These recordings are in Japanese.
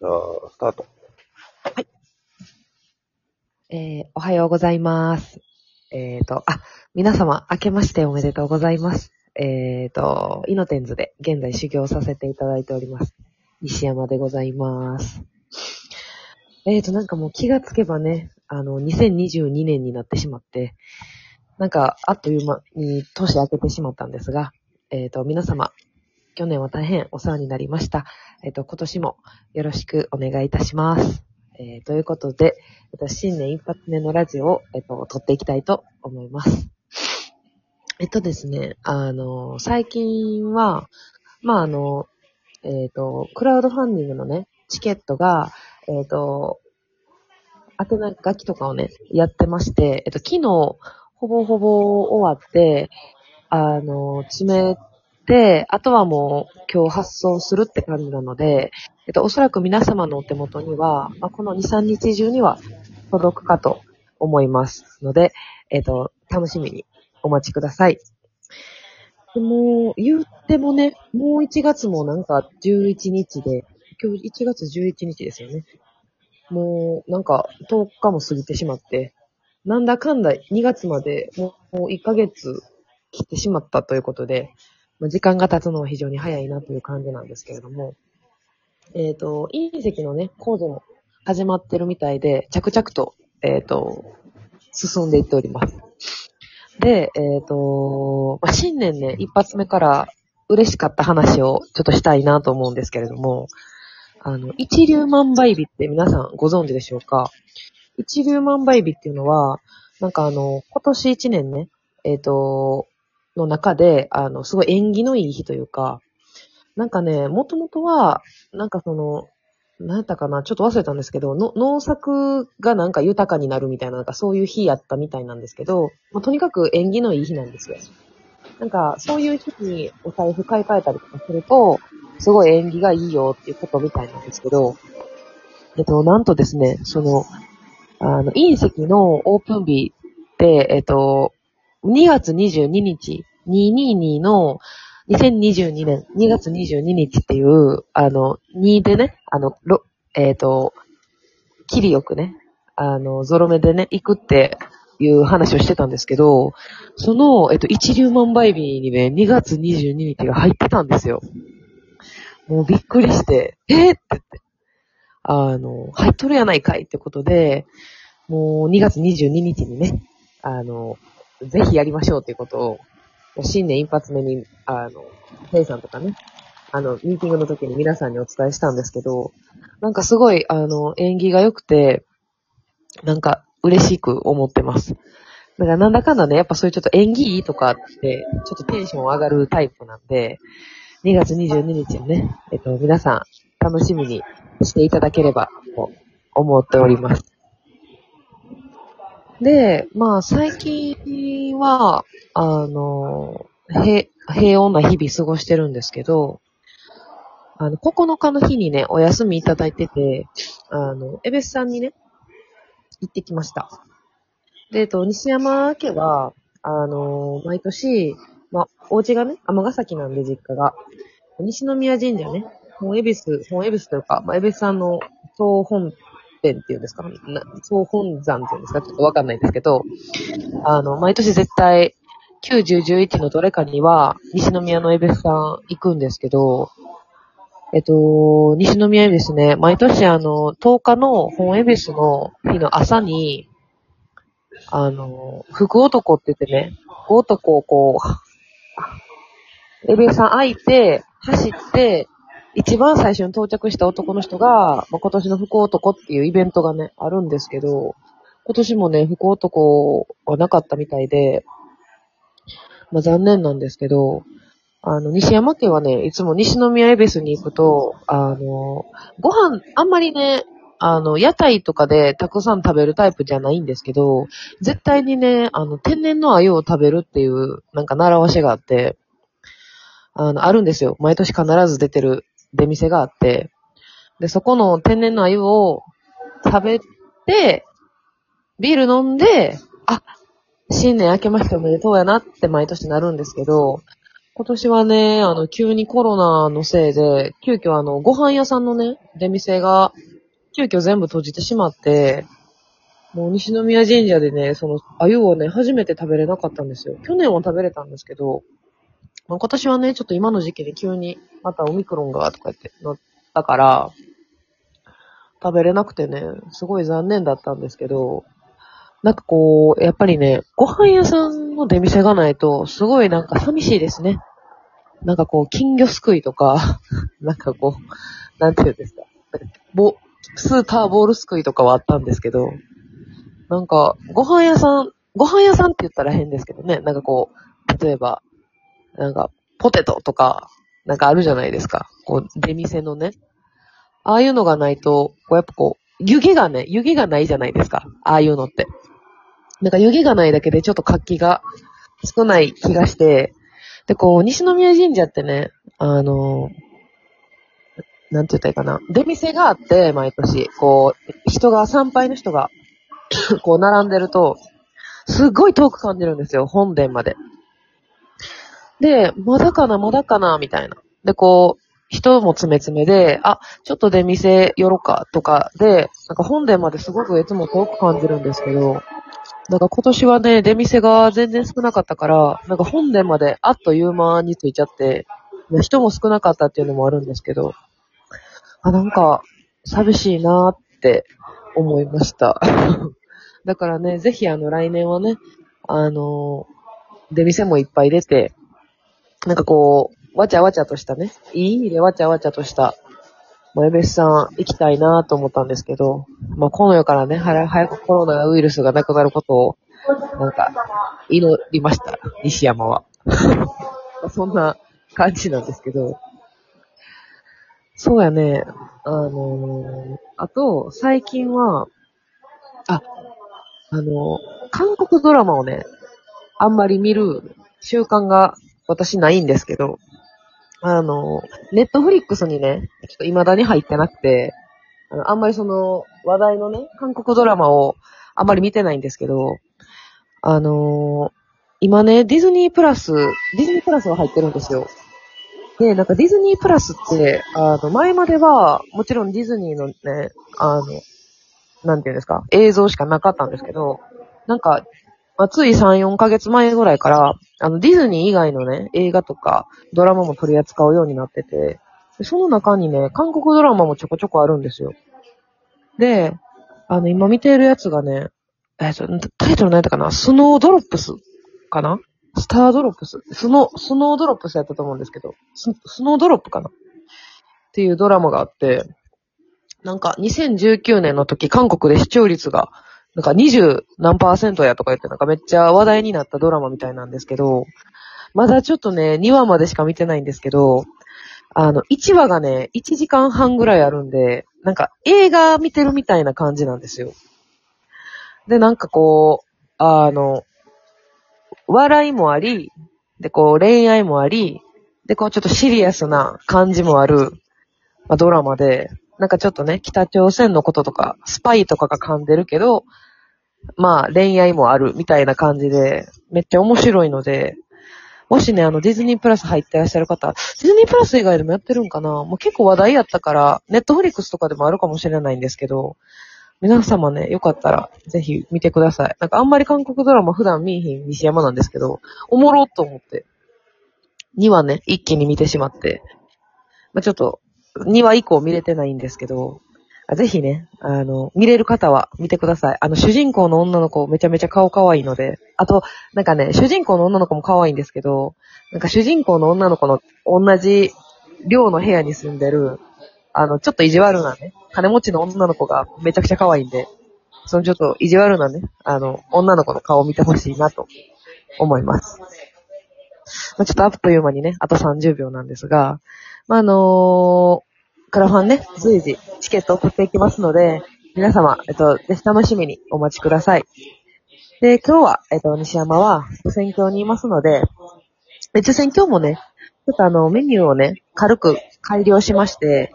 じゃあ、スタート。はいえーおはようございます。えっ、と、あ、皆様、明けましておめでとうございます。えっ、と、イノテンズで現在修行させていただいております。西山でございます。えっ、と、なんかもう気がつけばね、あの、2022年になってしまって、なんか、あっという間に年明けてしまったんですが、えっ、と、皆様、去年は大変お世話になりました。えっ、と、今年もよろしくお願いいたします。えーということで、えっと、新年一発目のラジオを、えっと、撮っていきたいと思います。えっとですね、あの、最近は、まあ、あの、えっと、クラウドファンディングのね、チケットが、えっと、宛名書きとかをね、やってまして、えっと、昨日、ほぼほぼ終わって、あの、詰めて、あとはもう今日発送するって感じなので、えっと、おそらく皆様のお手元には、まあ、この2、3日中には届くかと思いますので、えっと、楽しみにお待ちください。でも、言ってもね、もう1月もなんか11日で、今日1月11日ですよね。もう、なんか10日も過ぎてしまって、なんだかんだ2月までもう1ヶ月切ってしまったということで、ま時間が経つのは非常に早いなという感じなんですけれども、えっ、と、隕石のね、工事も始まってるみたいで、着々と、えっ、と、進んでいっております。で、えっ、と、まあ、新年ね、一発目から嬉しかった話をちょっとしたいなと思うんですけれども、あの、一粒万倍日って皆さんご存知でしょうか？一粒万倍日っていうのは、なんかあの、今年一年ね、えっ、と、の中で、あの、すごい縁起のいい日というか、なんかね、もともとは、なんかその、なんやったかな、ちょっと忘れたんですけど、の農作がなんか豊かになるみたいな、なんかそういう日やったみたいなんですけど、まあ、とにかく縁起のいい日なんですよ。なんか、そういう日にお財布買い替えたりとかすると、すごい縁起がいいよっていうことみたいなんですけど、えっと、なんとですね、その、あの、隕石のオープン日って、えっと、2月22日、222の2022年2月22日っていう、あの、2でね、あの、ろえっ、と、切りよくね、あの、ゾロ目でね、行くっていう話をしてたんですけど、その、えっ、と、一粒万倍日にね、2月22日が入ってたんですよ。もうびっくりして、えー、って言って、あの、入っとるやないかいってことで、もう2月22日にね、あの、ぜひやりましょうっていうことを、新年一発目に、あの、ヘイさんとかね、あの、ミーティングの時に皆さんにお伝えしたんですけど、なんかすごい、あの、縁起が良くて、なんか嬉しく思ってます。だからなんだかんだね、やっぱそういうちょっと縁起いいとかって、ちょっとテンション上がるタイプなんで、2月22日をね、えっと、皆さん楽しみにしていただければと思っております。で、まあ最近は、あの、平、平穏な日々過ごしてるんですけど、あの、9日の日にね、お休みいただいてて、あの、エベスさんにね、行ってきました。で、えっと、西山家は、あの、毎年、まあ、お家がね、尼崎なんで実家が、西宮神社ね、本恵比寿、本恵比寿というか、まあ、エベスさんの総本殿っていうんですか？な総本山っていうんですか？ちょっとわかんないんですけど、あの、毎年絶対、90、11のどれかには、西宮のエベスさん行くんですけど、えっと、西宮恵比寿ね、毎年あの、10日の本恵比寿の日の朝に、あの、福男って言ってね、福男をこう、エベさん開いて、走って、一番最初に到着した男の人が、まあ、今年の福男っていうイベントがね、あるんですけど、今年もね、福男はなかったみたいで、まあ、残念なんですけど、あの、西山家はね、いつも西宮恵比寿に行くと、あの、ご飯、あんまりね、あの、屋台とかでたくさん食べるタイプじゃないんですけど、絶対にね、あの、天然の鮎を食べるっていう、なんか習わしがあって、あの、あるんですよ。毎年必ず出てる出店があって、で、そこの天然の鮎を食べて、ビール飲んで、あ、新年明けましておめでとうやなって毎年なるんですけど、今年はね、あの、急にコロナのせいで、急遽あの、ご飯屋さんのね、出店が、急遽全部閉じてしまって、もう西宮神社でね、その、鮎をね、初めて食べれなかったんですよ。去年は食べれたんですけど、まあ、今年はね、ちょっと今の時期で急に、またオミクロンが、とか言ってなったから、食べれなくてね、すごい残念だったんですけど、なんかこう、やっぱりね、ご飯屋さんの出店がないと、すごいなんか寂しいですね。なんかこう、金魚すくいとか、なんかこう、なんていうんですか。ボ、スーパーボールすくいとかはあったんですけど、なんか、ご飯屋さん、ご飯屋さんって言ったら変ですけどね。なんかこう、例えば、なんか、ポテトとか、なんかあるじゃないですか。こう、出店のね。ああいうのがないと、こうやっぱこう、湯気がね、湯気がないじゃないですか。ああいうのって。なんか湯気がないだけでちょっと活気が少ない気がして、で、こう、西宮神社ってね、あの、なんて言ったらいいかな。出店があって、毎年、こう、人が、参拝の人が、こう、並んでると、すっごい遠く感じるんですよ、本殿まで。で、まだかな、まだかな、みたいな。で、こう、人も詰め詰めで、あ、ちょっと出店寄ろうか、とかで、なんか本殿まですごくいつも遠く感じるんですけど、なんか今年はね、出店が全然少なかったから、なんか本殿まであっという間に着いちゃって、人も少なかったっていうのもあるんですけど、あ、なんか、寂しいなーって思いました。だからね、ぜひあの来年はね、あの出店もいっぱい出て、なんかこう、わちゃわちゃとしたね、いい意味でわちゃわちゃとした、まあ、エベスさん行きたいなと思ったんですけど、まあ、この世からね、早早くコロナウイルスがなくなることを、なんか、祈りました、西山は。そんな感じなんですけど。そうやね、あのーあと、最近は、あ、あのー韓国ドラマをね、あんまり見る習慣が私ないんですけど、あの、ネットフリックスにね、ちょっと未だに入ってなくて、あのあんまりその話題のね、韓国ドラマをあんまり見てないんですけど、あの今ね、ディズニープラス、ディズニープラスが入ってるんですよ。で、なんかディズニープラスって、あの、前までは、もちろんディズニーのね、あの、なんていうんですか、映像しかなかったんですけど、なんか、まあ、つい3、4ヶ月前ぐらいから、あの、ディズニー以外のね、映画とか、ドラマも取り扱うようになってて、その中にね、韓国ドラマもちょこちょこあるんですよ。で、あの、今見てるやつがね、えっと、タイトル何やったかな？スノードロップスかな？スタードロップス。スノー、スノードロップスやったと思うんですけど、ススノードロップかな？っていうドラマがあって、なんか2019年の時韓国で視聴率がなんか20何パーセントやとか言ってなんかめっちゃ話題になったドラマみたいなんですけど、まだちょっとね、2話までしか見てないんですけど、あの、1話がね、1時間半ぐらいあるんで、なんか映画見てるみたいな感じなんですよ。で、なんかこう、あの、笑いもあり、で、こう恋愛もあり、で、こうちょっとシリアスな感じもある、まあ、ドラマで、なんかちょっとね、北朝鮮のこととか、スパイとかが噛んでるけど、まあ恋愛もあるみたいな感じで、めっちゃ面白いので、もしね、あの、ディズニープラス入ってらっしゃる方、ディズニープラス以外でもやってるんかな？もう結構話題やったから、ネットフリックスとかでもあるかもしれないんですけど、皆様ね、よかったら、ぜひ見てください。なんかあんまり韓国ドラマ普段見いひん西山なんですけど、おもろっと思って、2話ね、一気に見てしまって、まあ、ちょっと、2話以降見れてないんですけど、ぜひね、あの、見れる方は見てください。あの、主人公の女の子めちゃめちゃ顔可愛いので、あと、なんかね、主人公の女の子も可愛いんですけど、なんか主人公の女の子の同じ寮の部屋に住んでる、あの、ちょっと意地悪なね、金持ちの女の子がめちゃくちゃ可愛いんで、そのちょっと意地悪なね、あの、女の子の顔を見てほしいなと思います。まあ、ちょっとあっという間にね、あと30秒なんですが、まあ、あのークラファンね、随時チケット送っていきますので、皆様、えっと、ぜひ楽しみにお待ちください。で、今日は、えっと、西山は、選挙にいますので、別選挙もね、ちょっとあの、メニューをね、軽く改良しまして、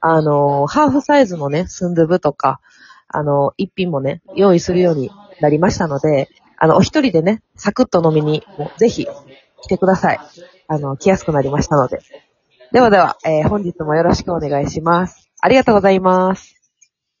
あの、ハーフサイズのね、スンドゥブとか、あの、一品もね、用意するようになりましたので、あの、お一人でね、サクッと飲みに、ぜひ、来てください。あの、来やすくなりましたので。ではでは、えー本日もよろしくお願いします。ありがとうございます。